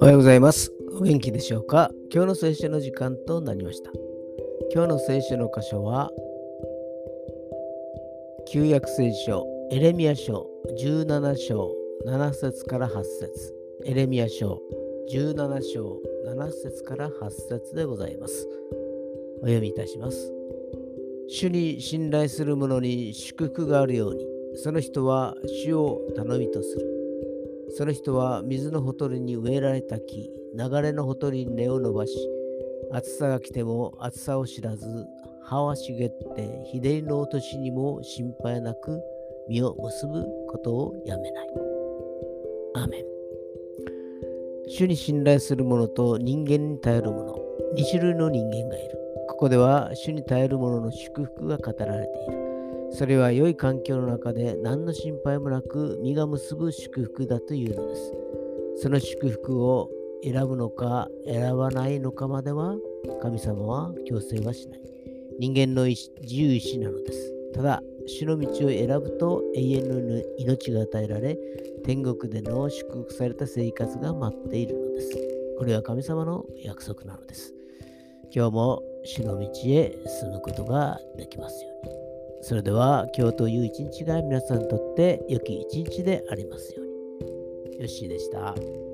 おはようございます。お元気でしょうか？今日の聖書の時間となりました。今日の聖書の箇所は、旧約聖書エレミア書17章7節から8節エレミア書17章7節から8節でございます。お読みいたします。主に信頼する者に祝福があるように、その人は主を頼みとする。その人は水のほとりに植えられた木、流れのほとりに根を伸ばし、暑さが来ても暑さを知らず、葉は茂って、日照りの落としにも心配なく、実を結ぶことをやめない。アメン。主に信頼する者と人間に頼る者、2種類の人間がいる。ここでは主に頼る者の祝福が語られている。それは良い環境の中で何の心配もなく実が結ぶ祝福だというのです。その祝福を選ぶのか選ばないのかまでは神様は強制はしない。人間の自由意志なのです。ただ、主の道を選ぶと永遠の命が与えられ、天国での祝福された生活が待っているのです。これは神様の約束なのです。今日も主の道へ進むことができますように。それでは今日という一日が皆さんにとって良き一日でありますように。よッしーでした。